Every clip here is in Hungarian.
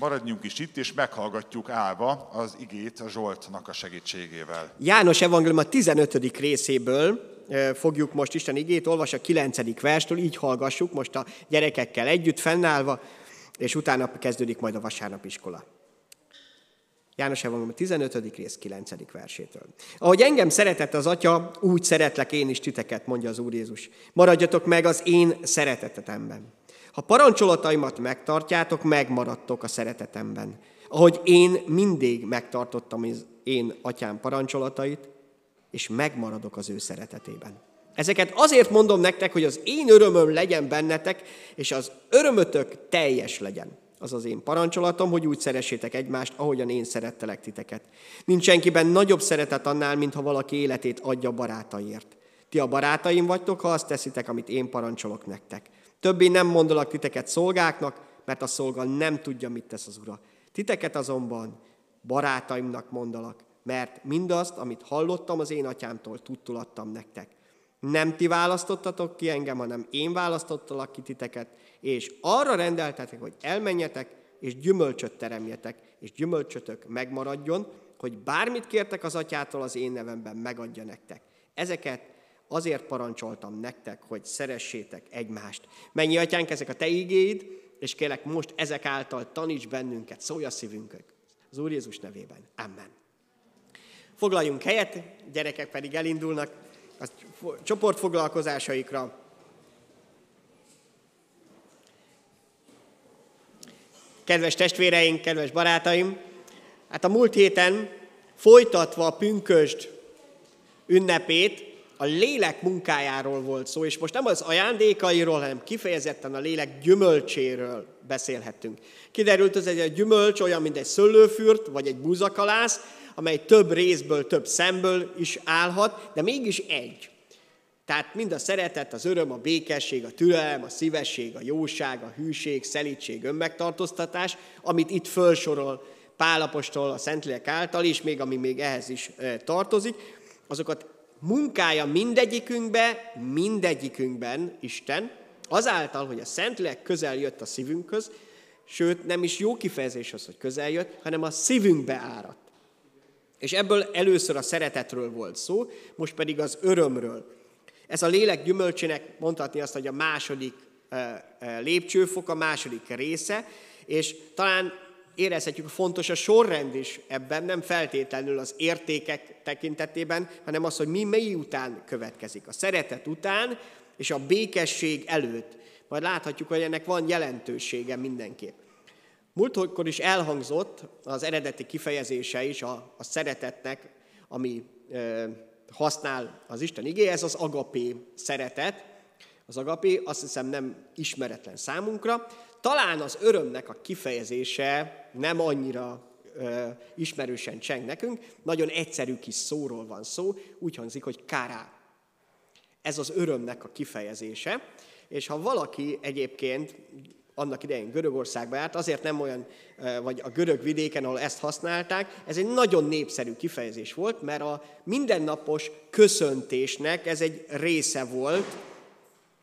maradjunk is itt, és meghallgatjuk állva az igét a Zsoltnak a segítségével. János Evangélium a 15. részéből fogjuk most Isten igét, olvas a 9. verstől, így hallgassuk most a gyerekekkel együtt fennállva, és utána kezdődik majd a vasárnapiskola. János Evangélium 15. rész 9. versétől. Ahogy engem szeretett az Atya, úgy szeretlek én is titeket, mondja az Úr Jézus. Maradjatok meg az én szeretetetemben. Ha parancsolataimat megtartjátok, megmaradtok a szeretetemben. Ahogy én mindig megtartottam az én atyám parancsolatait, és megmaradok az ő szeretetében. Ezeket azért mondom nektek, hogy az én örömöm legyen bennetek, és az örömötök teljes legyen. Az az én parancsolatom, hogy úgy szeressétek egymást, ahogyan én szerettelek titeket. Nincs senkiben nagyobb szeretet annál, mint ha valaki életét adja barátaiért. Ti a barátaim vagytok, ha azt teszitek, amit én parancsolok nektek. Többé nem mondolak titeket szolgáknak, mert a szolga nem tudja, mit tesz az ura. Titeket azonban barátaimnak mondalak, mert mindazt, amit hallottam az én atyámtól, tudtul adtam nektek. Nem ti választottatok ki engem, hanem én választottalak ki titeket, és arra rendeltetek, hogy elmenjetek, és gyümölcsöt teremjetek, és gyümölcsötök megmaradjon, hogy bármit kértek az atyától az én nevemben, megadja nektek. Ezeket azért parancsoltam nektek, hogy szeressétek egymást. Mennyi atyánk, ezek a te igéid, és kérlek most ezek által taníts bennünket, szólj a szívünkök. Az Úr Jézus nevében. Amen. Foglaljunk helyet, gyerekek pedig elindulnak a csoportfoglalkozásaikra. Kedves testvéreink, kedves barátaim, hát a múlt héten folytatva a pünkösd ünnepét, a lélek munkájáról volt szó, és most nem az ajándékairól, hanem kifejezetten a lélek gyümölcséről beszélhettünk. Kiderült, hogy egy gyümölcs olyan, mint egy szőlőfürt, vagy egy búzakalász, amely több részből, több szemből is állhat, de mégis egy. Tehát mind a szeretet, az öröm, a békesség, a türelem, a szívesség, a jóság, a hűség, szelítség, önmegtartóztatás, amit itt fölsorol Pálapostól a Szentlélek által is, még ami még ehhez is tartozik, azokat munkája mindegyikünkbe, mindegyikünkben Isten, azáltal, hogy a Szentlélek közel jött a szívünkhöz, sőt nem is jó kifejezés az, hogy közel jött, hanem a szívünkbe áradt. És ebből először a szeretetről volt szó, most pedig az örömről. Ez a lélek gyümölcsének mondhatni azt, hogy a második lépcsőfok, a második része, és talán érezhetjük, fontos a sorrend is ebben, nem feltétlenül az értékek tekintetében, hanem az, hogy mi mely után következik. A szeretet után és a békesség előtt. Majd láthatjuk, hogy ennek van jelentősége mindenképp. Múltkor is elhangzott az eredeti kifejezése is a, a szeretetnek, ami e, használ az Isten igé, ez az agapé szeretet. Az agapé azt hiszem nem ismeretlen számunkra. Talán az örömnek a kifejezése nem annyira e, ismerősen cseng nekünk, nagyon egyszerű kis szóról van szó, úgy hangzik, hogy kárá. Ez az örömnek a kifejezése, és ha valaki egyébként annak idején Görögországba járt, azért nem olyan, vagy a görög vidéken, ahol ezt használták, ez egy nagyon népszerű kifejezés volt, mert a mindennapos köszöntésnek ez egy része volt,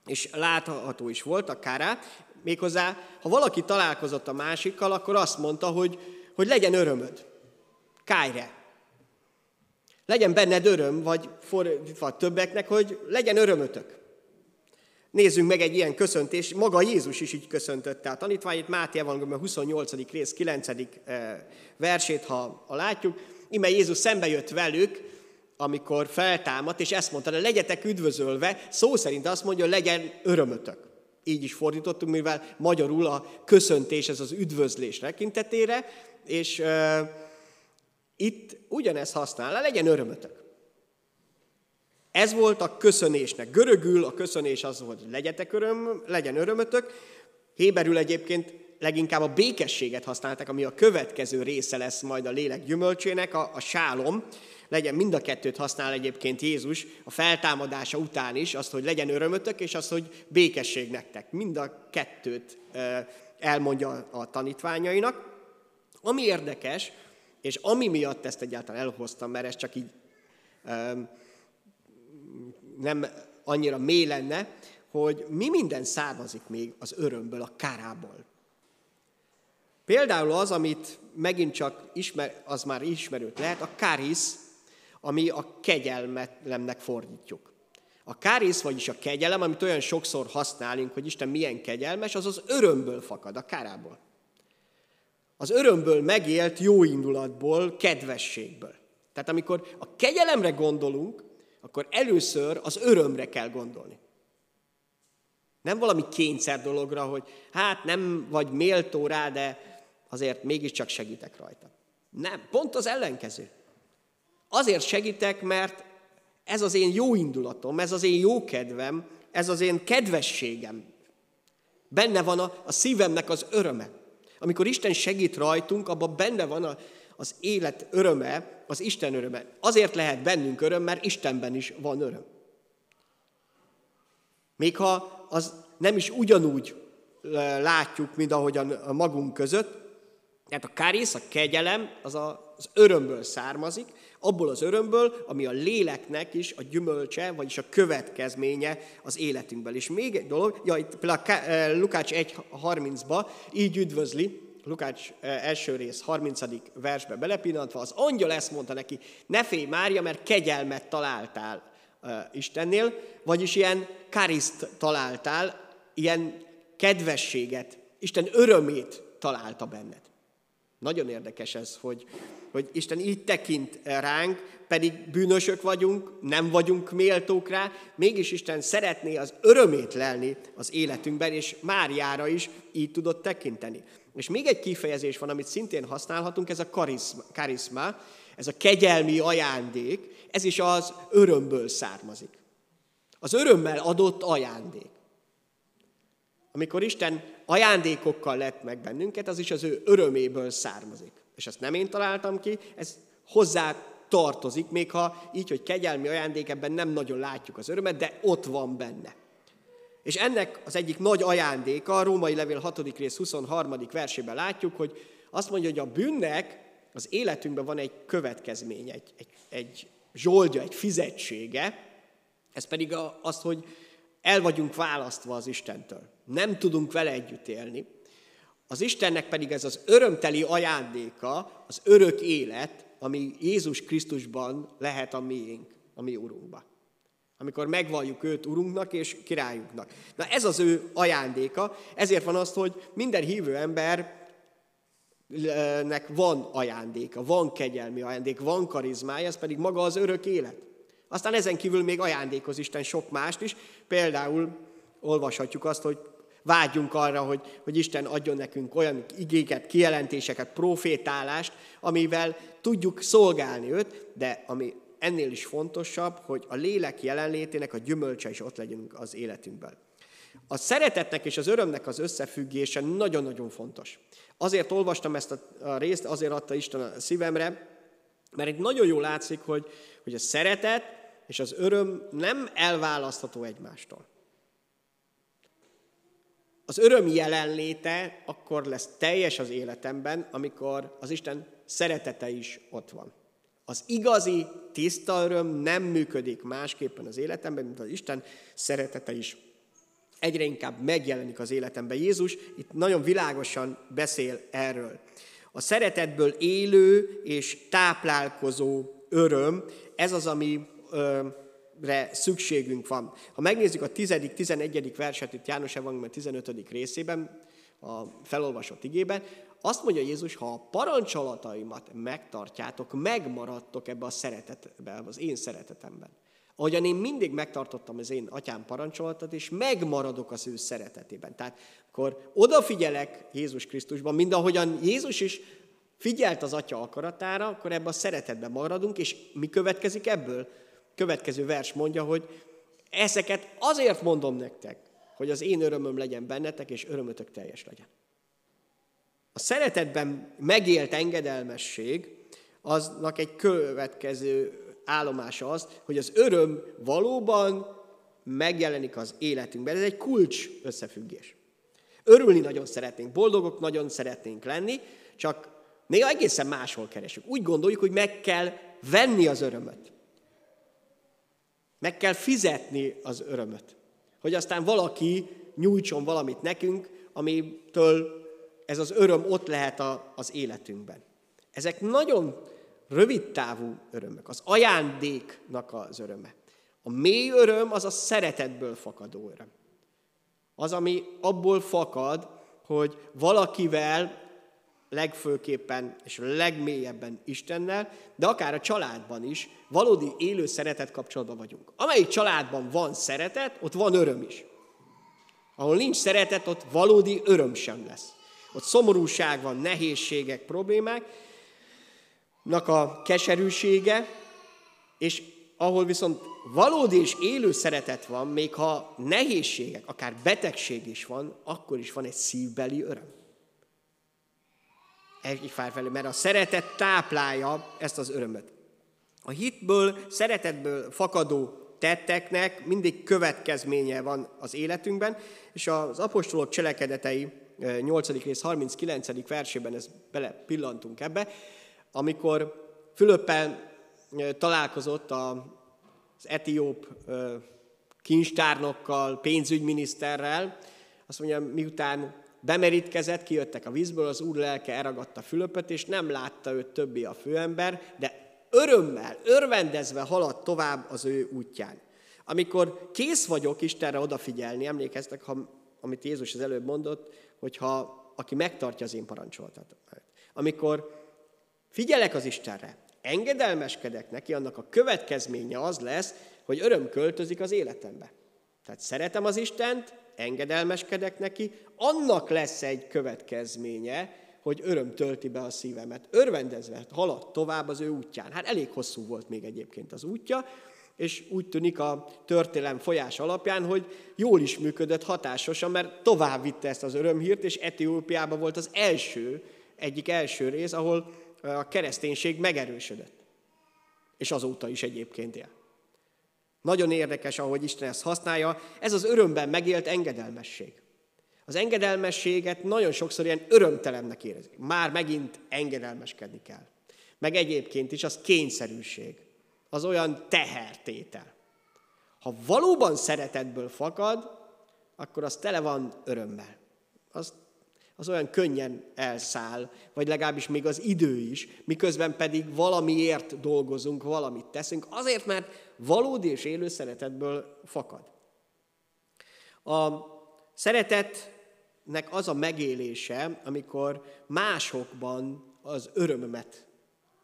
és látható is volt a kárá. Méghozzá, ha valaki találkozott a másikkal, akkor azt mondta, hogy, hogy legyen örömöd. Kájre. Legyen benned öröm, vagy fordítva többeknek, hogy legyen örömötök. Nézzünk meg egy ilyen köszöntés. Maga Jézus is így köszöntötte a tanítványit. Máté Evangélium 28. rész 9. Eh, versét, ha, ha látjuk. Ime Jézus szembe jött velük, amikor feltámadt, és ezt mondta, legyetek üdvözölve, szó szerint azt mondja, legyen örömötök. Így is fordítottunk, mivel magyarul a köszöntés, ez az üdvözlés tekintetére, és uh, itt ugyanezt használ, legyen örömötök. Ez volt a köszönésnek. Görögül a köszönés az volt, hogy legyetek öröm, legyen örömötök. Héberül egyébként leginkább a békességet használták, ami a következő része lesz majd a lélek gyümölcsének, a, a sálom. Legyen mind a kettőt használ egyébként Jézus a feltámadása után is, azt, hogy legyen örömötök, és azt, hogy békesség nektek. Mind a kettőt elmondja a tanítványainak. Ami érdekes, és ami miatt ezt egyáltalán elhoztam, mert ez csak így nem annyira mély lenne, hogy mi minden származik még az örömből, a kárából. Például az, amit megint csak ismer, az már ismerőt lehet, a kárisz, ami a kegyelmetlemnek fordítjuk. A kárisz, vagyis a kegyelem, amit olyan sokszor használunk, hogy Isten milyen kegyelmes, az az örömből fakad, a kárából. Az örömből megélt jó indulatból, kedvességből. Tehát amikor a kegyelemre gondolunk, akkor először az örömre kell gondolni. Nem valami kényszer dologra, hogy hát nem vagy méltó rá, de azért mégiscsak segítek rajta. Nem, pont az ellenkező. Azért segítek, mert ez az én jó indulatom, ez az én jó kedvem, ez az én kedvességem. Benne van a, a szívemnek az öröme. Amikor Isten segít rajtunk, abban benne van a, az élet öröme, az Isten öröme. Azért lehet bennünk öröm, mert Istenben is van öröm. Még ha az nem is ugyanúgy látjuk, mint ahogyan magunk között, tehát a kárész, a kegyelem, az a, az örömből származik, abból az örömből, ami a léleknek is a gyümölcse, vagyis a következménye az életünkben. És még egy dolog, ja, itt például Lukács 1.30-ba így üdvözli, Lukács első rész 30. versbe belepillantva, az angyal ezt mondta neki, ne félj Mária, mert kegyelmet találtál Istennél, vagyis ilyen kariszt találtál, ilyen kedvességet, Isten örömét találta benned. Nagyon érdekes ez, hogy, hogy Isten így tekint ránk, pedig bűnösök vagyunk, nem vagyunk méltók rá, mégis Isten szeretné az örömét lelni az életünkben, és Máriára is így tudott tekinteni. És még egy kifejezés van, amit szintén használhatunk, ez a karizma, karizma ez a kegyelmi ajándék, ez is az örömből származik. Az örömmel adott ajándék. Amikor Isten ajándékokkal lett meg bennünket, az is az ő öröméből származik. És ezt nem én találtam ki, ez hozzá tartozik, még ha így, hogy kegyelmi ajándék, ebben nem nagyon látjuk az örömet, de ott van benne. És ennek az egyik nagy ajándéka, a Római Levél 6. rész 23. versében látjuk, hogy azt mondja, hogy a bűnnek az életünkben van egy következmény, egy, egy, egy zsoldja, egy fizetsége, ez pedig az, hogy el vagyunk választva az Istentől. Nem tudunk vele együtt élni. Az Istennek pedig ez az örömteli ajándéka, az örök élet, ami Jézus Krisztusban lehet a miénk, a mi Urunkba. Amikor megvalljuk őt Urunknak és királyunknak. Na ez az ő ajándéka, ezért van az, hogy minden hívő ember nek van ajándéka, van kegyelmi ajándék, van karizmája, ez pedig maga az örök élet. Aztán ezen kívül még ajándékoz Isten sok mást is, például olvashatjuk azt, hogy vágyjunk arra, hogy, hogy Isten adjon nekünk olyan igéket, kijelentéseket, profétálást, amivel tudjuk szolgálni őt, de ami ennél is fontosabb, hogy a lélek jelenlétének a gyümölcse is ott legyünk az életünkben. A szeretetnek és az örömnek az összefüggése nagyon-nagyon fontos. Azért olvastam ezt a részt, azért adta Isten a szívemre, mert itt nagyon jól látszik, hogy, hogy a szeretet és az öröm nem elválasztható egymástól. Az öröm jelenléte akkor lesz teljes az életemben, amikor az Isten szeretete is ott van. Az igazi, tiszta öröm nem működik másképpen az életemben, mint az Isten szeretete is egyre inkább megjelenik az életemben. Jézus itt nagyon világosan beszél erről. A szeretetből élő és táplálkozó öröm, ez az, amire szükségünk van. Ha megnézzük a 10.-11. verset itt János Evangélium 15. részében, a felolvasott igében, azt mondja Jézus, ha a parancsolataimat megtartjátok, megmaradtok ebbe a szeretetbe, az én szeretetemben. Ahogyan én mindig megtartottam az én atyám parancsolatot, és megmaradok az ő szeretetében. Tehát akkor odafigyelek Jézus Krisztusban, mind ahogyan Jézus is figyelt az atya akaratára, akkor ebben a szeretetben maradunk, és mi következik ebből? Következő vers mondja, hogy ezeket azért mondom nektek, hogy az én örömöm legyen bennetek, és örömötök teljes legyen. A szeretetben megélt engedelmesség aznak egy következő állomása az, hogy az öröm valóban megjelenik az életünkben. Ez egy kulcs összefüggés. Örülni nagyon szeretnénk, boldogok nagyon szeretnénk lenni, csak néha egészen máshol keresünk. Úgy gondoljuk, hogy meg kell venni az örömöt. Meg kell fizetni az örömöt. Hogy aztán valaki nyújtson valamit nekünk, amitől ez az öröm ott lehet a, az életünkben. Ezek nagyon rövid távú örömök, az ajándéknak az öröme. A mély öröm az a szeretetből fakadó öröm. Az, ami abból fakad, hogy valakivel legfőképpen és legmélyebben Istennel, de akár a családban is valódi élő szeretet kapcsolatban vagyunk. Amelyik családban van szeretet, ott van öröm is. Ahol nincs szeretet, ott valódi öröm sem lesz. Ott szomorúság van, nehézségek, problémák, a keserűsége, és ahol viszont valódi és élő szeretet van, még ha nehézségek, akár betegség is van, akkor is van egy szívbeli öröm. Egy felfelé, mert a szeretet táplálja ezt az örömöt. A hitből, szeretetből fakadó tetteknek mindig következménye van az életünkben, és az apostolok cselekedetei 8. rész 39. versében ez bele pillantunk ebbe, amikor Fülöppen találkozott az etióp kincstárnokkal, pénzügyminiszterrel, azt mondja, miután bemerítkezett, kijöttek a vízből, az úr lelke elragadta Fülöpöt, és nem látta őt többi a főember, de örömmel, örvendezve haladt tovább az ő útján. Amikor kész vagyok Istenre odafigyelni, emlékeztek, ha, amit Jézus az előbb mondott, hogyha aki megtartja az én parancsolatomat. Amikor figyelek az Istenre, engedelmeskedek neki, annak a következménye az lesz, hogy öröm költözik az életembe. Tehát szeretem az Istent, engedelmeskedek neki, annak lesz egy következménye, hogy öröm tölti be a szívemet. Örvendezve halad tovább az ő útján. Hát elég hosszú volt még egyébként az útja, és úgy tűnik a történelem folyás alapján, hogy jól is működött hatásosan, mert tovább vitte ezt az örömhírt, és Etiópiában volt az első, egyik első rész, ahol a kereszténység megerősödött. És azóta is egyébként él. Nagyon érdekes, ahogy Isten ezt használja. Ez az örömben megélt engedelmesség. Az engedelmességet nagyon sokszor ilyen örömtelennek érezik. Már megint engedelmeskedni kell. Meg egyébként is az kényszerűség. Az olyan tehertétel. Ha valóban szeretetből fakad, akkor az tele van örömmel. Az az olyan könnyen elszáll, vagy legalábbis még az idő is, miközben pedig valamiért dolgozunk, valamit teszünk, azért, mert valódi és élő szeretetből fakad. A szeretetnek az a megélése, amikor másokban az örömömet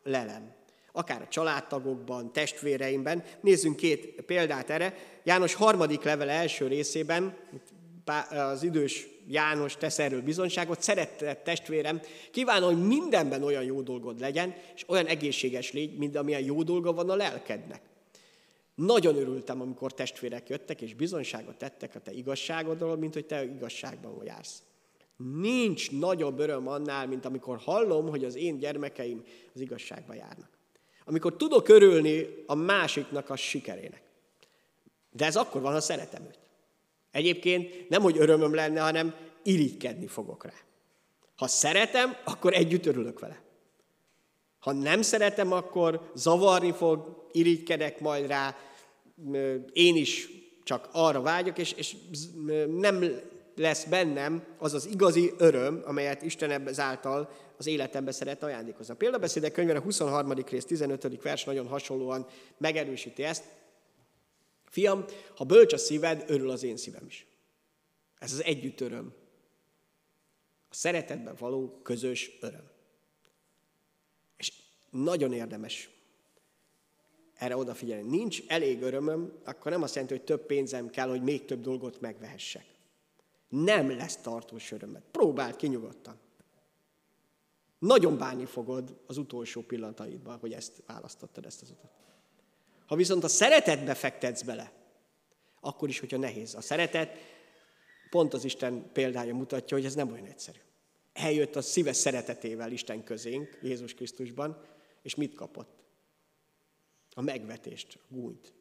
lelem. Akár a családtagokban, testvéreimben. Nézzünk két példát erre. János harmadik levele első részében, az idős János tesz erről bizonyságot, szeretett testvérem, kívánom, hogy mindenben olyan jó dolgod legyen, és olyan egészséges légy, mint amilyen jó dolga van a lelkednek. Nagyon örültem, amikor testvérek jöttek, és bizonyságot tettek a te igazságodról, mint hogy te igazságban jársz. Nincs nagyobb öröm annál, mint amikor hallom, hogy az én gyermekeim az igazságba járnak. Amikor tudok örülni a másiknak a sikerének. De ez akkor van, ha szeretem őt. Egyébként nem, hogy örömöm lenne, hanem irigykedni fogok rá. Ha szeretem, akkor együtt örülök vele. Ha nem szeretem, akkor zavarni fog, irigykedek majd rá, én is csak arra vágyok, és, és nem lesz bennem az az igazi öröm, amelyet Isten ezáltal az életembe szeret ajándékozni. A példabeszédek könyvére 23. rész 15. vers nagyon hasonlóan megerősíti ezt. Fiam, ha bölcs a szíved, örül az én szívem is. Ez az együtt öröm. A szeretetben való közös öröm. És nagyon érdemes erre odafigyelni. Nincs elég örömöm, akkor nem azt jelenti, hogy több pénzem kell, hogy még több dolgot megvehessek. Nem lesz tartós örömet. Próbáld ki nyugodtan. Nagyon bánni fogod az utolsó pillanataidban, hogy ezt választottad, ezt az utat. Ha viszont a szeretetbe fektetsz bele, akkor is, hogyha nehéz. A szeretet pont az Isten példája mutatja, hogy ez nem olyan egyszerű. Eljött a szíves szeretetével Isten közénk, Jézus Krisztusban, és mit kapott? A megvetést, a gúnyt.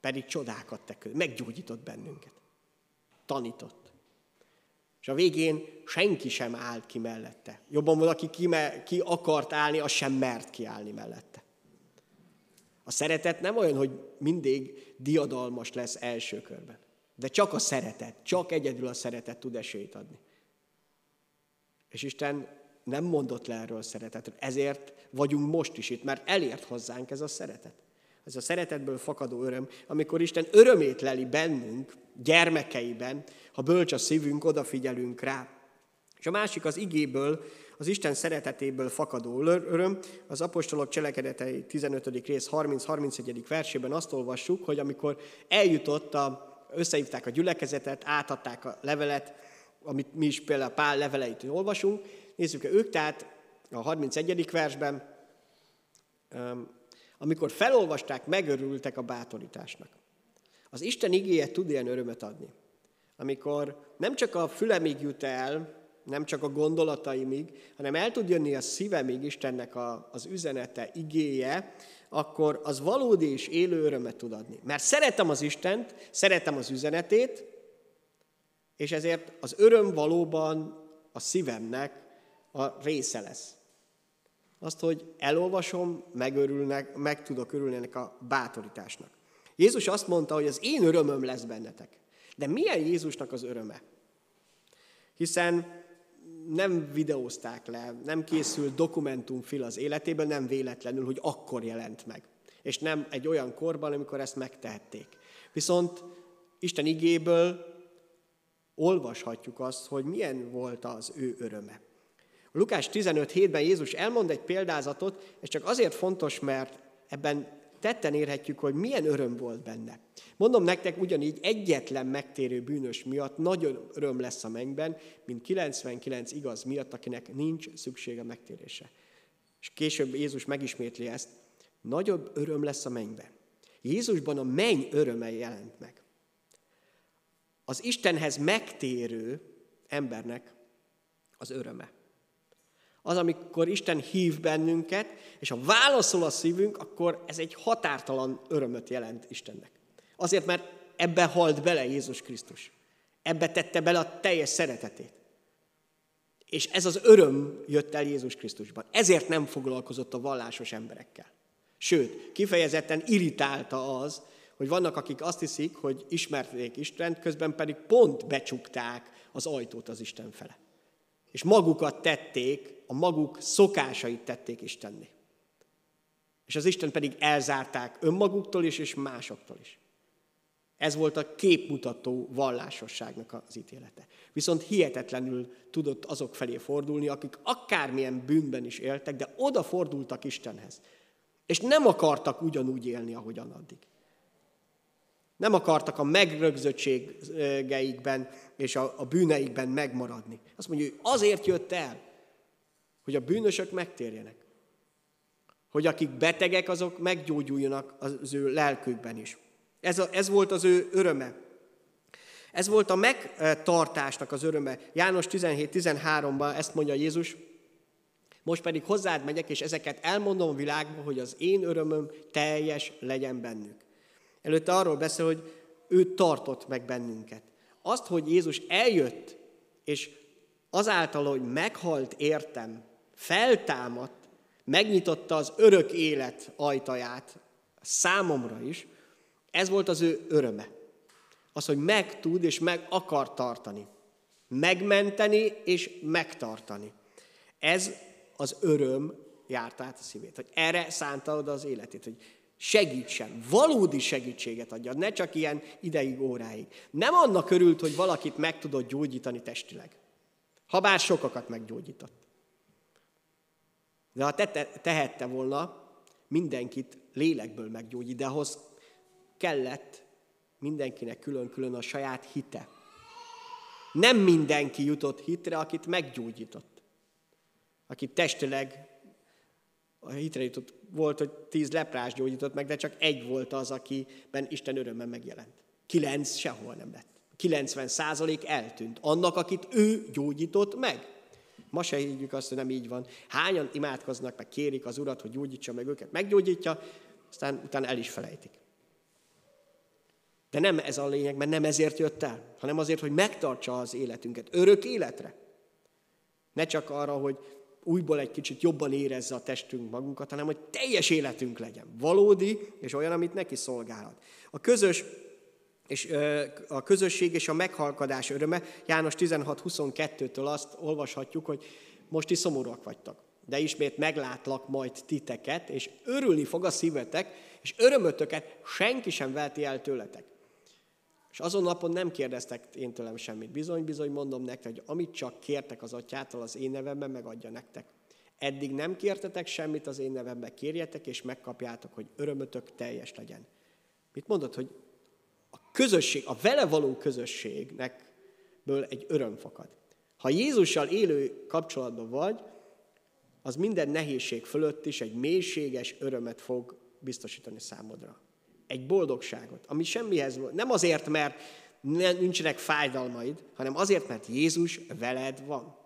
Pedig csodákat te közé, meggyógyított bennünket. Tanított. És a végén senki sem állt ki mellette. Jobban valaki ki, ki akart állni, az sem mert kiállni mellette. A szeretet nem olyan, hogy mindig diadalmas lesz első körben. De csak a szeretet, csak egyedül a szeretet tud esélyt adni. És Isten nem mondott le erről szeretetről. Ezért vagyunk most is itt, mert elért hozzánk ez a szeretet. Ez a szeretetből fakadó öröm, amikor Isten örömét leli bennünk, gyermekeiben, ha bölcs a szívünk, odafigyelünk rá. És a másik az igéből, az Isten szeretetéből fakadó öröm. Az apostolok cselekedetei 15. rész 30-31. versében azt olvassuk, hogy amikor eljutott, a, összehívták a gyülekezetet, átadták a levelet, amit mi is például Pál leveleit olvasunk, nézzük ők, tehát a 31. versben, amikor felolvasták, megörültek a bátorításnak. Az Isten igéje tud ilyen örömet adni. Amikor nem csak a fülemig jut el, nem csak a gondolataimig, hanem el tud jönni a szívemig Istennek a, az üzenete, igéje, akkor az valódi és élő örömet tud adni. Mert szeretem az Istent, szeretem az üzenetét, és ezért az öröm valóban a szívemnek a része lesz. Azt, hogy elolvasom, megörülnek, meg tudok örülni ennek a bátorításnak. Jézus azt mondta, hogy az én örömöm lesz bennetek. De milyen Jézusnak az öröme? Hiszen nem videózták le, nem készült dokumentumfil az életében, nem véletlenül, hogy akkor jelent meg. És nem egy olyan korban, amikor ezt megtehették. Viszont Isten igéből olvashatjuk azt, hogy milyen volt az ő öröme. A Lukás 15.7-ben Jézus elmond egy példázatot, és csak azért fontos, mert ebben tetten érhetjük, hogy milyen öröm volt benne. Mondom nektek, ugyanígy egyetlen megtérő bűnös miatt nagyon öröm lesz a mennyben, mint 99 igaz miatt, akinek nincs szüksége megtérése. És később Jézus megismétli ezt, nagyobb öröm lesz a mennyben. Jézusban a menny öröme jelent meg. Az Istenhez megtérő embernek az öröme az, amikor Isten hív bennünket, és ha válaszol a szívünk, akkor ez egy határtalan örömöt jelent Istennek. Azért, mert ebbe halt bele Jézus Krisztus. Ebbe tette bele a teljes szeretetét. És ez az öröm jött el Jézus Krisztusban. Ezért nem foglalkozott a vallásos emberekkel. Sőt, kifejezetten irritálta az, hogy vannak, akik azt hiszik, hogy ismerték Istent, közben pedig pont becsukták az ajtót az Isten fele. És magukat tették a maguk szokásait tették Istenné. És az Isten pedig elzárták önmaguktól is, és másoktól is. Ez volt a képmutató vallásosságnak az ítélete. Viszont hihetetlenül tudott azok felé fordulni, akik akármilyen bűnben is éltek, de odafordultak Istenhez. És nem akartak ugyanúgy élni, ahogyan addig. Nem akartak a megrögzöttségeikben és a, a bűneikben megmaradni. Azt mondja, hogy azért jött el, hogy a bűnösök megtérjenek. Hogy akik betegek, azok meggyógyuljanak az ő lelkükben is. Ez, a, ez volt az ő öröme. Ez volt a megtartásnak az öröme. János 17-13-ban ezt mondja Jézus, most pedig hozzád megyek, és ezeket elmondom a világba, hogy az én örömöm teljes legyen bennük. Előtte arról beszél, hogy ő tartott meg bennünket. Azt, hogy Jézus eljött, és azáltal, hogy meghalt értem, feltámadt, megnyitotta az örök élet ajtaját számomra is, ez volt az ő öröme. Az, hogy meg tud és meg akar tartani. Megmenteni és megtartani. Ez az öröm járt át a szívét, hogy erre szánta oda az életét, hogy segítsen, valódi segítséget adja, ne csak ilyen ideig, óráig. Nem annak örült, hogy valakit meg tudott gyógyítani testileg. Habár sokakat meggyógyított. De ha te, tehette volna, mindenkit lélekből meggyógyít, de ahhoz kellett mindenkinek külön-külön a saját hite. Nem mindenki jutott hitre, akit meggyógyított. Akit testileg a hitre jutott, volt, hogy tíz leprás gyógyított meg, de csak egy volt az, akiben Isten örömmel megjelent. Kilenc sehol nem lett. 90 százalék eltűnt. Annak, akit ő gyógyított meg. Ma se higgyük azt, hogy nem így van. Hányan imádkoznak, meg kérik az Urat, hogy gyógyítsa meg őket, meggyógyítja, aztán utána el is felejtik. De nem ez a lényeg, mert nem ezért jött el, hanem azért, hogy megtartsa az életünket örök életre. Ne csak arra, hogy újból egy kicsit jobban érezze a testünk magunkat, hanem hogy teljes életünk legyen. Valódi, és olyan, amit neki szolgálhat. A közös és a közösség és a meghalkadás öröme. János 16.22-től azt olvashatjuk, hogy most is szomorúak vagytok, de ismét meglátlak majd titeket, és örülni fog a szívetek, és örömötöket senki sem velti el tőletek. És azon napon nem kérdeztek én tőlem semmit. Bizony, bizony mondom nektek, hogy amit csak kértek az atyától az én nevemben, megadja nektek. Eddig nem kértetek semmit az én nevemben, kérjetek és megkapjátok, hogy örömötök teljes legyen. Mit mondod, hogy a közösség, a vele való közösségnekből egy öröm fakad. Ha Jézussal élő kapcsolatban vagy, az minden nehézség fölött is egy mélységes örömet fog biztosítani számodra. Egy boldogságot, ami semmihez. Nem azért, mert nincsenek fájdalmaid, hanem azért, mert Jézus veled van.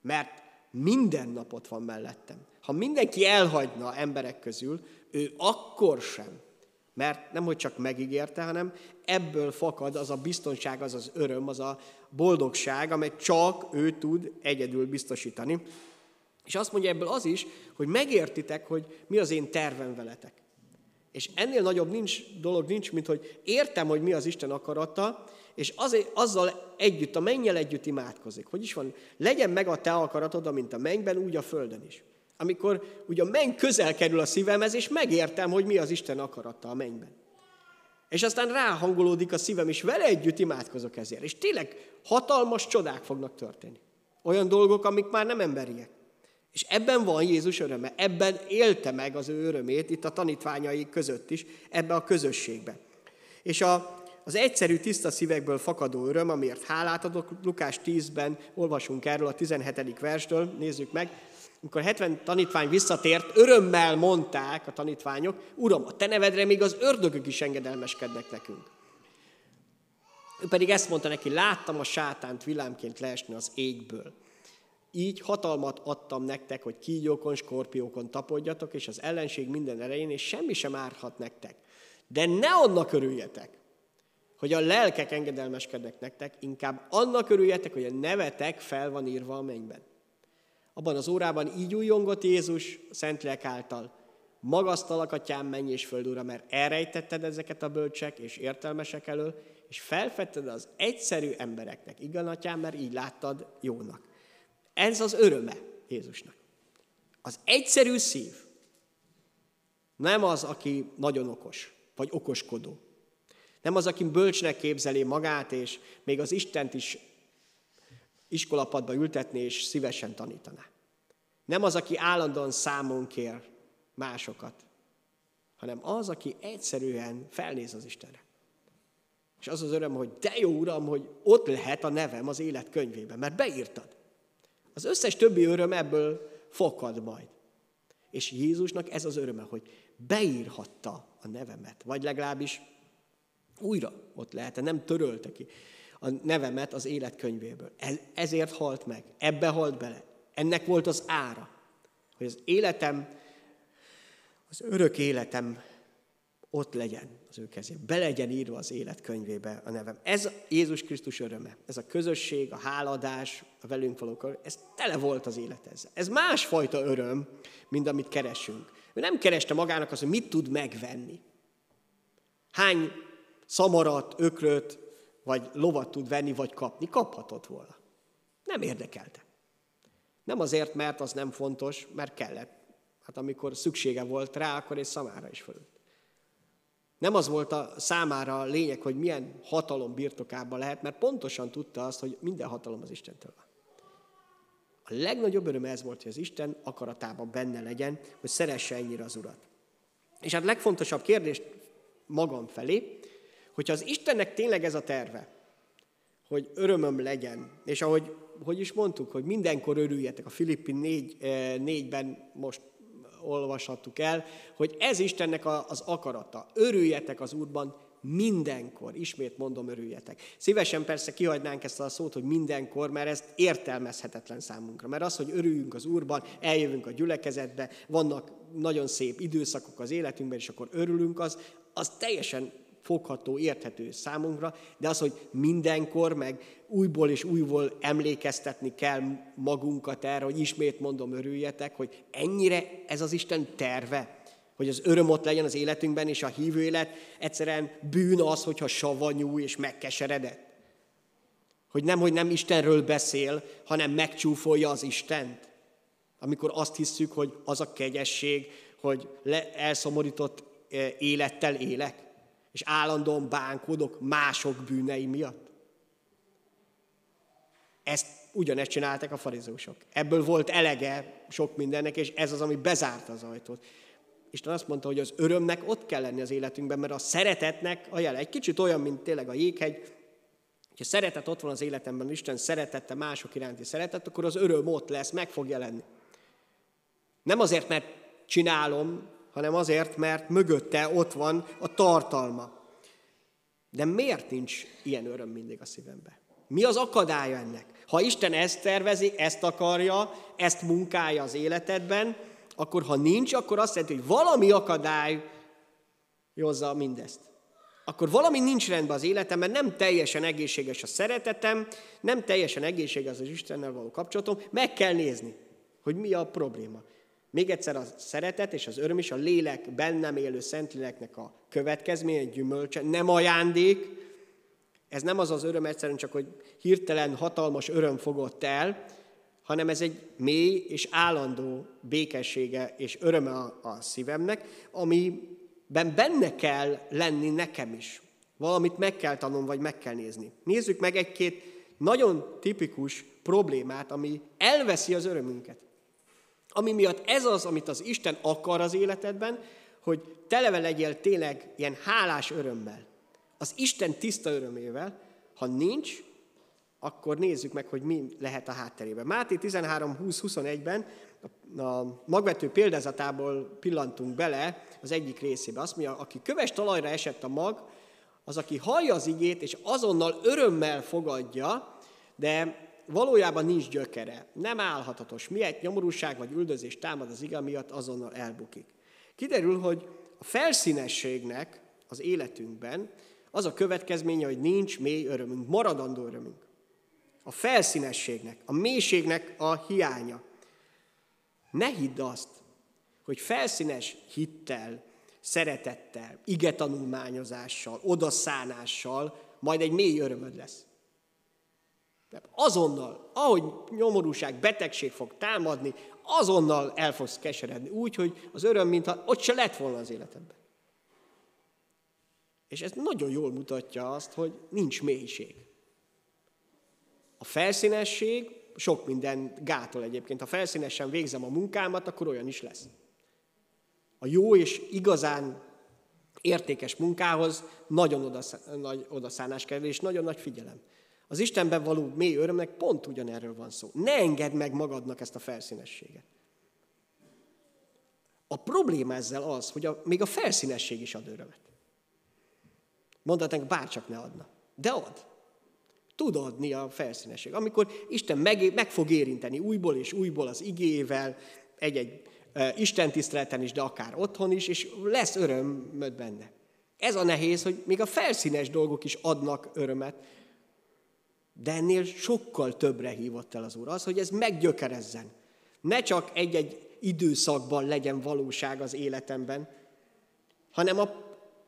Mert minden napot van mellettem. Ha mindenki elhagyna emberek közül, ő akkor sem. Mert nem, hogy csak megígérte, hanem ebből fakad az a biztonság, az az öröm, az a boldogság, amely csak ő tud egyedül biztosítani. És azt mondja ebből az is, hogy megértitek, hogy mi az én tervem veletek. És ennél nagyobb nincs, dolog nincs, mint hogy értem, hogy mi az Isten akarata, és azért, azzal együtt, a mennyel együtt imádkozik. Hogy is van? Legyen meg a te akaratod, mint a mennyben, úgy a földön is. Amikor ugye a menny közel kerül a szívemhez, és megértem, hogy mi az Isten akarata a mennyben. És aztán ráhangolódik a szívem, és vele együtt imádkozok ezért. És tényleg hatalmas csodák fognak történni. Olyan dolgok, amik már nem emberiek. És ebben van Jézus öröme, ebben élte meg az ő örömét, itt a tanítványai között is, ebbe a közösségbe. És a, az egyszerű, tiszta szívekből fakadó öröm, amiért hálát adok, Lukás 10-ben olvasunk erről a 17. verstől, nézzük meg. Amikor 70 tanítvány visszatért, örömmel mondták a tanítványok, Uram, a te nevedre még az ördögök is engedelmeskednek nekünk. Ő pedig ezt mondta neki, láttam a sátánt villámként leesni az égből. Így hatalmat adtam nektek, hogy kígyókon, skorpiókon tapodjatok, és az ellenség minden erején, és semmi sem árhat nektek. De ne annak örüljetek, hogy a lelkek engedelmeskednek nektek, inkább annak örüljetek, hogy a nevetek fel van írva a mennyben. Abban az órában így újongott Jézus Szentlélek által, magasztalak atyám, menj és föld ura, mert elrejtetted ezeket a bölcsek és értelmesek elől, és felfedted az egyszerű embereknek. Igen, atyám, mert így láttad jónak. Ez az öröme Jézusnak. Az egyszerű szív. Nem az, aki nagyon okos, vagy okoskodó. Nem az, aki bölcsnek képzeli magát, és még az Istent is iskolapadba ültetni, és szívesen tanítaná. Nem az, aki állandóan számon kér másokat, hanem az, aki egyszerűen felnéz az Istenre. És az az öröm, hogy de jó Uram, hogy ott lehet a nevem az élet könyvében, mert beírtad. Az összes többi öröm ebből fakad majd. És Jézusnak ez az öröme, hogy beírhatta a nevemet, vagy legalábbis újra ott lehet, nem törölte ki a nevemet az életkönyvéből. Ezért halt meg, ebbe halt bele. Ennek volt az ára, hogy az életem, az örök életem ott legyen az ő kezében. Be legyen írva az életkönyvébe a nevem. Ez Jézus Krisztus öröme. Ez a közösség, a háladás, a velünk való ez tele volt az élet ezzel. Ez másfajta öröm, mint amit keresünk. Ő nem kereste magának azt, hogy mit tud megvenni. Hány szamarat, ökröt, vagy lovat tud venni, vagy kapni. Kaphatott volna. Nem érdekelte. Nem azért, mert az nem fontos, mert kellett. Hát amikor szüksége volt rá, akkor egy szamára is fölült. Nem az volt a számára a lényeg, hogy milyen hatalom birtokában lehet, mert pontosan tudta azt, hogy minden hatalom az Istentől van. A legnagyobb öröm ez volt, hogy az Isten akaratában benne legyen, hogy szeresse ennyire az Urat. És hát legfontosabb kérdés magam felé, hogyha az Istennek tényleg ez a terve, hogy örömöm legyen, és ahogy hogy is mondtuk, hogy mindenkor örüljetek, a Filippi 4, 4-ben eh, most olvashattuk el, hogy ez Istennek az akarata. Örüljetek az Úrban mindenkor, ismét mondom, örüljetek. Szívesen persze kihagynánk ezt a szót, hogy mindenkor, mert ez értelmezhetetlen számunkra. Mert az, hogy örüljünk az Úrban, eljövünk a gyülekezetbe, vannak nagyon szép időszakok az életünkben, és akkor örülünk, az, az teljesen fogható, érthető számunkra, de az, hogy mindenkor, meg újból és újból emlékeztetni kell magunkat erre, hogy ismét mondom, örüljetek, hogy ennyire ez az Isten terve, hogy az öröm ott legyen az életünkben, és a hívő élet egyszerűen bűn az, hogyha savanyú és megkeseredett. Hogy nem, hogy nem Istenről beszél, hanem megcsúfolja az Istent. Amikor azt hisszük, hogy az a kegyesség, hogy le, elszomorított e, élettel élek, és állandóan bánkodok mások bűnei miatt. Ezt ugyanezt csináltak a farizósok. Ebből volt elege sok mindennek, és ez az, ami bezárta az ajtót. Isten azt mondta, hogy az örömnek ott kell lenni az életünkben, mert a szeretetnek a jele. Egy kicsit olyan, mint tényleg a jéghegy, ha szeretet ott van az életemben, Isten szeretette mások iránti szeretet, akkor az öröm ott lesz, meg fog jelenni. Nem azért, mert csinálom, hanem azért, mert mögötte ott van a tartalma. De miért nincs ilyen öröm mindig a szívemben? Mi az akadálya ennek? Ha Isten ezt tervezi, ezt akarja, ezt munkálja az életedben, akkor ha nincs, akkor azt jelenti, hogy valami akadály jozza mindezt. Akkor valami nincs rendben az életemben, nem teljesen egészséges a szeretetem, nem teljesen egészséges az Istennel való kapcsolatom, meg kell nézni, hogy mi a probléma. Még egyszer a szeretet és az öröm is a lélek bennem élő szentléleknek a következménye, gyümölcse, nem ajándék. Ez nem az az öröm egyszerűen csak, hogy hirtelen hatalmas öröm fogott el, hanem ez egy mély és állandó békessége és öröme a, a szívemnek, amiben benne kell lenni nekem is. Valamit meg kell tanulnom, vagy meg kell nézni. Nézzük meg egy-két nagyon tipikus problémát, ami elveszi az örömünket. Ami miatt ez az, amit az Isten akar az életedben, hogy televe legyél tényleg ilyen hálás örömmel. Az Isten tiszta örömével, ha nincs, akkor nézzük meg, hogy mi lehet a hátterében. Máté 13.20-21-ben a magvető példázatából pillantunk bele az egyik részébe. Azt mondja, aki köves talajra esett a mag, az, aki hallja az igét, és azonnal örömmel fogadja, de valójában nincs gyökere, nem állhatatos. Miért nyomorúság vagy üldözés támad az ige miatt, azonnal elbukik. Kiderül, hogy a felszínességnek az életünkben az a következménye, hogy nincs mély örömünk, maradandó örömünk. A felszínességnek, a mélységnek a hiánya. Ne hidd azt, hogy felszínes hittel, szeretettel, igetanulmányozással, odaszánással majd egy mély örömöd lesz. Azonnal, ahogy nyomorúság, betegség fog támadni, azonnal el fogsz keseredni. Úgy, hogy az öröm, mintha ott se lett volna az életedben. És ez nagyon jól mutatja azt, hogy nincs mélység. A felszínesség sok minden gátol egyébként. Ha felszínesen végzem a munkámat, akkor olyan is lesz. A jó és igazán értékes munkához nagyon odaszánás kell, és nagyon nagy figyelem. Az Istenben való mély örömnek pont ugyanerről van szó. Ne engedd meg magadnak ezt a felszínességet. A probléma ezzel az, hogy a, még a felszínesség is ad örömet. Mondhatnánk, bárcsak ne adna. De ad. Tud adni a felszínesség. Amikor Isten meg, meg fog érinteni újból és újból az igével, egy-egy e, Isten tiszteleten is, de akár otthon is, és lesz örömöd benne. Ez a nehéz, hogy még a felszínes dolgok is adnak örömet, de ennél sokkal többre hívott el az Úr. Az, hogy ez meggyökerezzen. Ne csak egy-egy időszakban legyen valóság az életemben, hanem a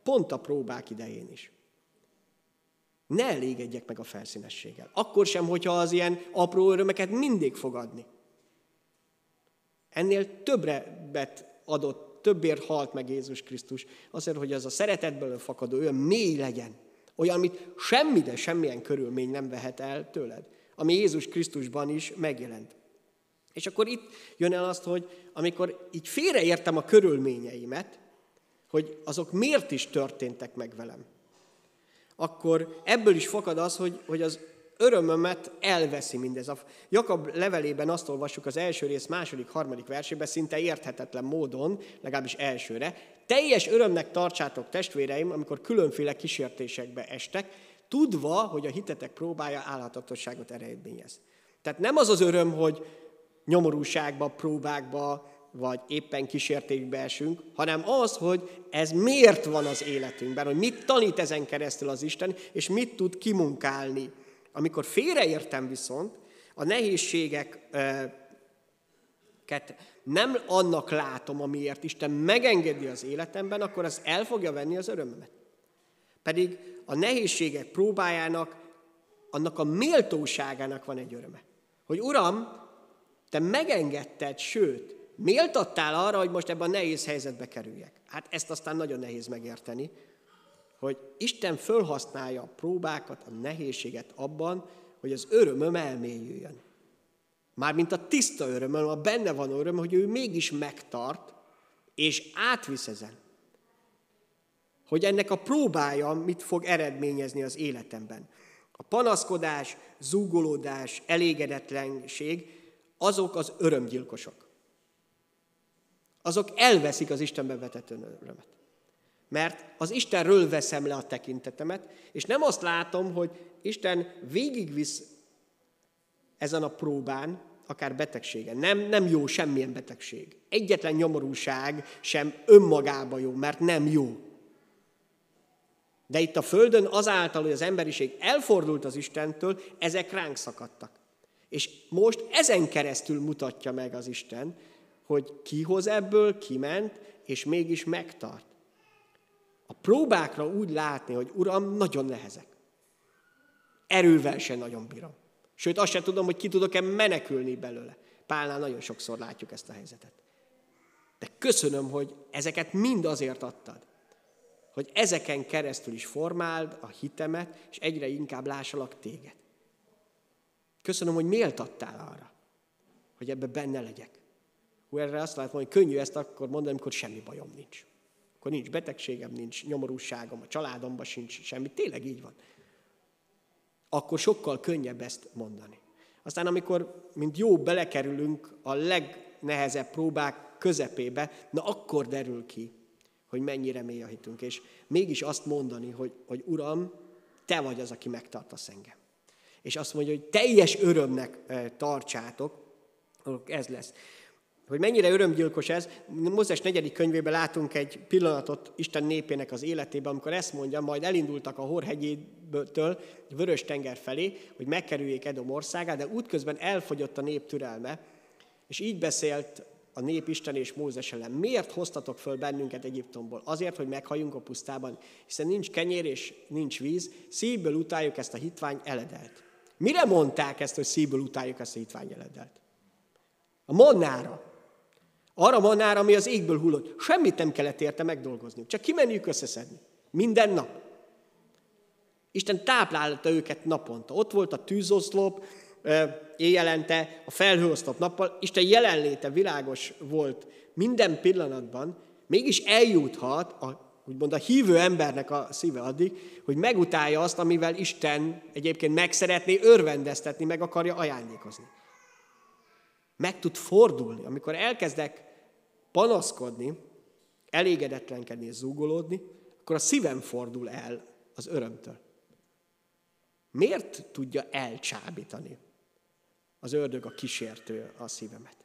pont a próbák idején is. Ne elégedjek meg a felszínességgel. Akkor sem, hogyha az ilyen apró örömeket mindig fogadni. Ennél többre bet adott, többért halt meg Jézus Krisztus, azért, hogy az a szeretetből fakadó olyan mély legyen, olyan, amit semmi, de semmilyen körülmény nem vehet el tőled. Ami Jézus Krisztusban is megjelent. És akkor itt jön el azt, hogy amikor így félreértem a körülményeimet, hogy azok miért is történtek meg velem, akkor ebből is fakad az, hogy, hogy az örömömet elveszi mindez. A Jakab levelében azt olvassuk az első rész második, harmadik versében, szinte érthetetlen módon, legalábbis elsőre, teljes örömnek tartsátok testvéreim, amikor különféle kísértésekbe estek, tudva, hogy a hitetek próbája állhatatosságot eredményez. Tehát nem az az öröm, hogy nyomorúságba, próbákba, vagy éppen kísértékbe esünk, hanem az, hogy ez miért van az életünkben, hogy mit tanít ezen keresztül az Isten, és mit tud kimunkálni. Amikor félreértem viszont, a nehézségek nem annak látom, amiért Isten megengedi az életemben, akkor az el fogja venni az örömömet. Pedig a nehézségek próbájának, annak a méltóságának van egy öröme. Hogy Uram, te megengedted, sőt, méltattál arra, hogy most ebben a nehéz helyzetbe kerüljek. Hát ezt aztán nagyon nehéz megérteni, hogy Isten fölhasználja a próbákat, a nehézséget abban, hogy az örömöm elmélyüljön. Mármint a tiszta örömöm, a benne van öröm, hogy ő mégis megtart, és átvisz ezen. Hogy ennek a próbája mit fog eredményezni az életemben. A panaszkodás, zúgolódás, elégedetlenség, azok az örömgyilkosok. Azok elveszik az Istenben vetett örömet. Mert az Istenről veszem le a tekintetemet, és nem azt látom, hogy Isten végigvisz ezen a próbán, akár betegségen. Nem, nem jó semmilyen betegség. Egyetlen nyomorúság sem önmagában jó, mert nem jó. De itt a Földön azáltal, hogy az emberiség elfordult az Istentől, ezek ránk szakadtak. És most ezen keresztül mutatja meg az Isten, hogy ki hoz ebből, kiment, és mégis megtart. A próbákra úgy látni, hogy Uram, nagyon nehezek. Erővel se nagyon bírom. Sőt, azt sem tudom, hogy ki tudok-e menekülni belőle. Pálnál nagyon sokszor látjuk ezt a helyzetet. De köszönöm, hogy ezeket mind azért adtad, hogy ezeken keresztül is formáld a hitemet, és egyre inkább lássalak téged. Köszönöm, hogy méltattál arra, hogy ebbe benne legyek. Hú, erre azt látom, hogy könnyű ezt akkor mondani, amikor semmi bajom nincs. Akkor nincs betegségem, nincs nyomorúságom, a családomban sincs semmi. Tényleg így van akkor sokkal könnyebb ezt mondani. Aztán amikor, mint jó, belekerülünk a legnehezebb próbák közepébe, na akkor derül ki, hogy mennyire mély a hitünk. És mégis azt mondani, hogy, hogy Uram, Te vagy az, aki megtartasz engem. És azt mondja, hogy teljes örömnek eh, tartsátok, ez lesz hogy mennyire örömgyilkos ez. Mózes negyedik könyvében látunk egy pillanatot Isten népének az életében, amikor ezt mondja, majd elindultak a Horhegyétől Vörös tenger felé, hogy megkerüljék Edom országát, de útközben elfogyott a nép türelme, és így beszélt a nép Isten és Mózes ellen. Miért hoztatok föl bennünket Egyiptomból? Azért, hogy meghalljunk a pusztában, hiszen nincs kenyér és nincs víz, szívből utáljuk ezt a hitvány eledelt. Mire mondták ezt, hogy szívből utáljuk ezt a hitvány eledelt? A monnára. Arra manára, ami az égből hullott. Semmit nem kellett érte megdolgozni. Csak kimenjük összeszedni. Minden nap. Isten táplálta őket naponta. Ott volt a tűzoszlop, éjjelente, a felhőoszlop nappal. Isten jelenléte világos volt minden pillanatban, mégis eljuthat a, úgymond a hívő embernek a szíve addig, hogy megutálja azt, amivel Isten egyébként meg szeretné örvendeztetni, meg akarja ajándékozni. Meg tud fordulni, amikor elkezdek panaszkodni, elégedetlenkedni és zúgolódni, akkor a szívem fordul el az örömtől. Miért tudja elcsábítani az ördög, a kísértő a szívemet?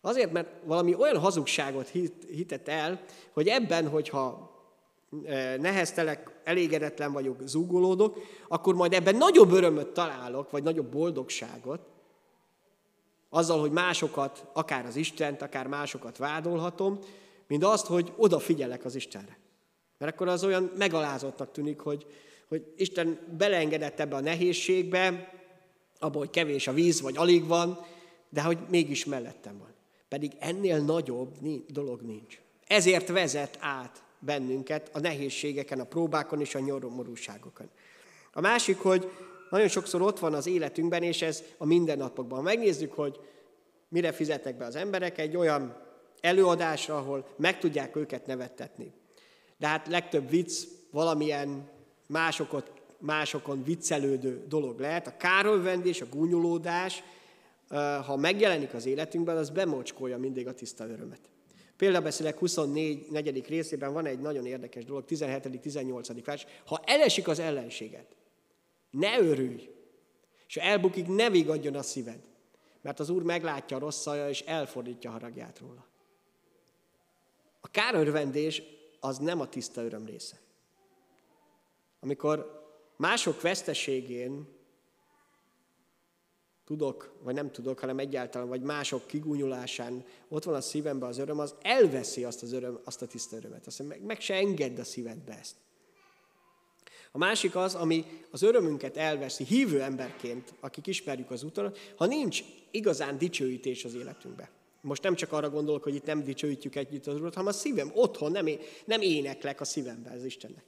Azért, mert valami olyan hazugságot hitett el, hogy ebben, hogyha e, neheztelek, elégedetlen vagyok, zúgolódok, akkor majd ebben nagyobb örömöt találok, vagy nagyobb boldogságot, azzal, hogy másokat, akár az Istent, akár másokat vádolhatom, mint azt, hogy odafigyelek az Istenre. Mert akkor az olyan megalázottnak tűnik, hogy, hogy Isten beleengedett ebbe a nehézségbe, abba, hogy kevés a víz, vagy alig van, de hogy mégis mellettem van. Pedig ennél nagyobb dolog nincs. Ezért vezet át bennünket a nehézségeken, a próbákon és a nyomorúságokon. A másik, hogy nagyon sokszor ott van az életünkben, és ez a mindennapokban. Megnézzük, hogy mire fizetnek be az emberek egy olyan előadásra, ahol meg tudják őket nevettetni. De hát legtöbb vicc valamilyen másokat, másokon viccelődő dolog lehet. A kárölvendés, a gúnyolódás, ha megjelenik az életünkben, az bemocskolja mindig a tiszta örömet. Példabeszélek 24. negyedik részében van egy nagyon érdekes dolog, 17.-18. vers. Ha elesik az ellenséget, ne örülj, és ha elbukik, ne vigadjon a szíved, mert az Úr meglátja a rossz szaja, és elfordítja haragját róla. A kárörvendés az nem a tiszta öröm része. Amikor mások veszteségén tudok, vagy nem tudok, hanem egyáltalán, vagy mások kigúnyulásán ott van a szívemben az öröm, az elveszi azt az öröm, azt a tiszta örömet. Azt meg, meg se engedd a szívedbe ezt. A másik az, ami az örömünket elveszi hívő emberként, akik ismerjük az utat, ha nincs igazán dicsőítés az életünkbe. Most nem csak arra gondolok, hogy itt nem dicsőítjük együtt az Urat, hanem a szívem otthon nem, é- nem éneklek a szívemben az Istennek.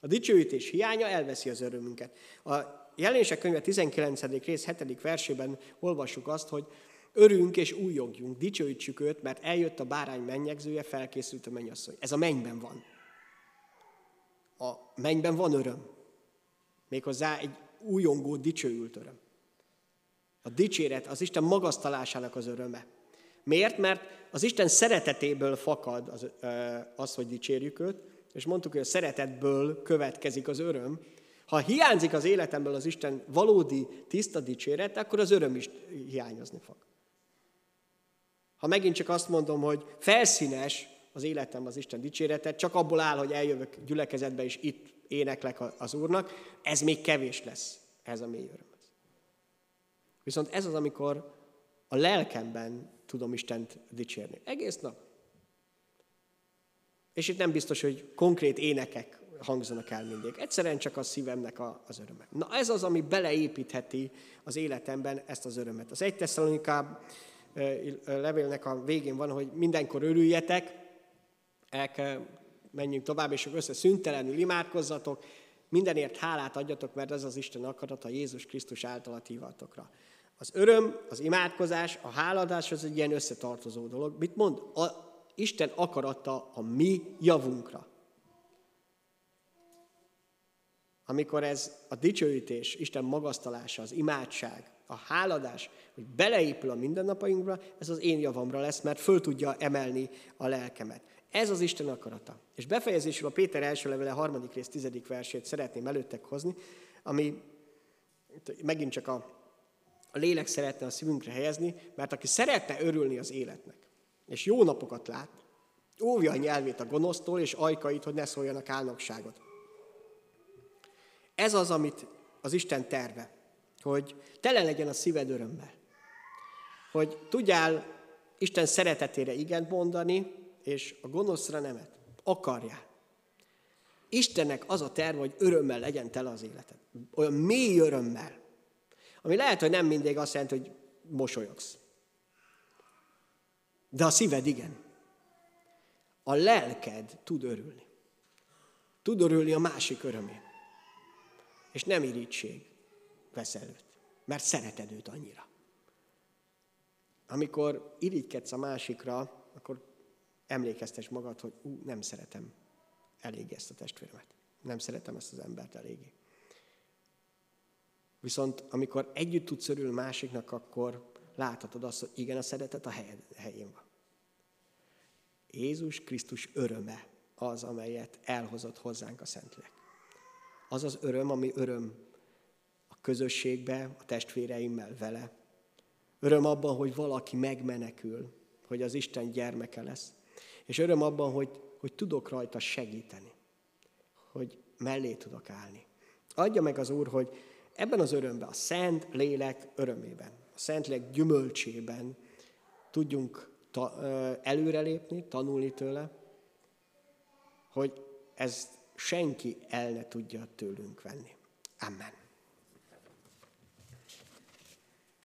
A dicsőítés hiánya elveszi az örömünket. A jelenések könyve 19. rész 7. versében olvassuk azt, hogy örünk és újjogjunk, dicsőítsük őt, mert eljött a bárány mennyegzője, felkészült a mennyasszony. Ez a mennyben van. A mennyben van öröm. Méghozzá egy újongó, dicsőült öröm. A dicséret az Isten magasztalásának az öröme. Miért? Mert az Isten szeretetéből fakad az, az, hogy dicsérjük őt, és mondtuk, hogy a szeretetből következik az öröm. Ha hiányzik az életemből az Isten valódi, tiszta dicséret, akkor az öröm is hiányozni fog. Ha megint csak azt mondom, hogy felszínes az életem az Isten dicséretet, csak abból áll, hogy eljövök gyülekezetbe, és itt éneklek az Úrnak, ez még kevés lesz, ez a mély öröm. Viszont ez az, amikor a lelkemben tudom Istent dicsérni. Egész nap. És itt nem biztos, hogy konkrét énekek hangzanak el mindig. Egyszerűen csak a szívemnek a, az öröme. Na ez az, ami beleépítheti az életemben ezt az örömet. Az egy Tesszaloniká levélnek a végén van, hogy mindenkor örüljetek, el kell menjünk tovább, és össze szüntelenül imádkozzatok, mindenért hálát adjatok, mert ez az Isten akarata Jézus Krisztus által a tívatokra. Az öröm, az imádkozás, a háladás az egy ilyen összetartozó dolog. Mit mond? A Isten akarata a mi javunkra. Amikor ez a dicsőítés, Isten magasztalása, az imádság, a háladás, hogy beleépül a mindennapainkra, ez az én javamra lesz, mert föl tudja emelni a lelkemet. Ez az Isten akarata. És befejezésül a Péter első levele harmadik rész tizedik versét szeretném előttek hozni, ami megint csak a a lélek szeretne a szívünkre helyezni, mert aki szeretne örülni az életnek, és jó napokat lát, óvja a nyelvét a gonosztól, és ajkait, hogy ne szóljanak álnokságot. Ez az, amit az Isten terve, hogy tele legyen a szíved örömmel. Hogy tudjál Isten szeretetére igent mondani, és a gonoszra nemet. Akarjál. Istennek az a terve, hogy örömmel legyen tele az életed. Olyan mély örömmel, ami lehet, hogy nem mindig azt jelenti, hogy mosolyogsz. De a szíved igen. A lelked tud örülni. Tud örülni a másik örömén. És nem irítség vesz előtt, mert szereted őt annyira. Amikor irigykedsz a másikra, akkor emlékeztes magad, hogy ú, nem szeretem elég ezt a testvéremet. Nem szeretem ezt az embert eléggé. Viszont amikor együtt tudsz örülni másiknak, akkor láthatod azt, hogy igen, a szeretet a helyén van. Jézus Krisztus öröme az, amelyet elhozott hozzánk a Szentlélek. Az az öröm, ami öröm a közösségbe, a testvéreimmel vele. Öröm abban, hogy valaki megmenekül, hogy az Isten gyermeke lesz. És öröm abban, hogy, hogy tudok rajta segíteni, hogy mellé tudok állni. Adja meg az Úr, hogy ebben az örömben, a Szent Lélek örömében, a Szent Lélek gyümölcsében tudjunk ta, előrelépni, tanulni tőle, hogy ez senki el ne tudja tőlünk venni. Amen.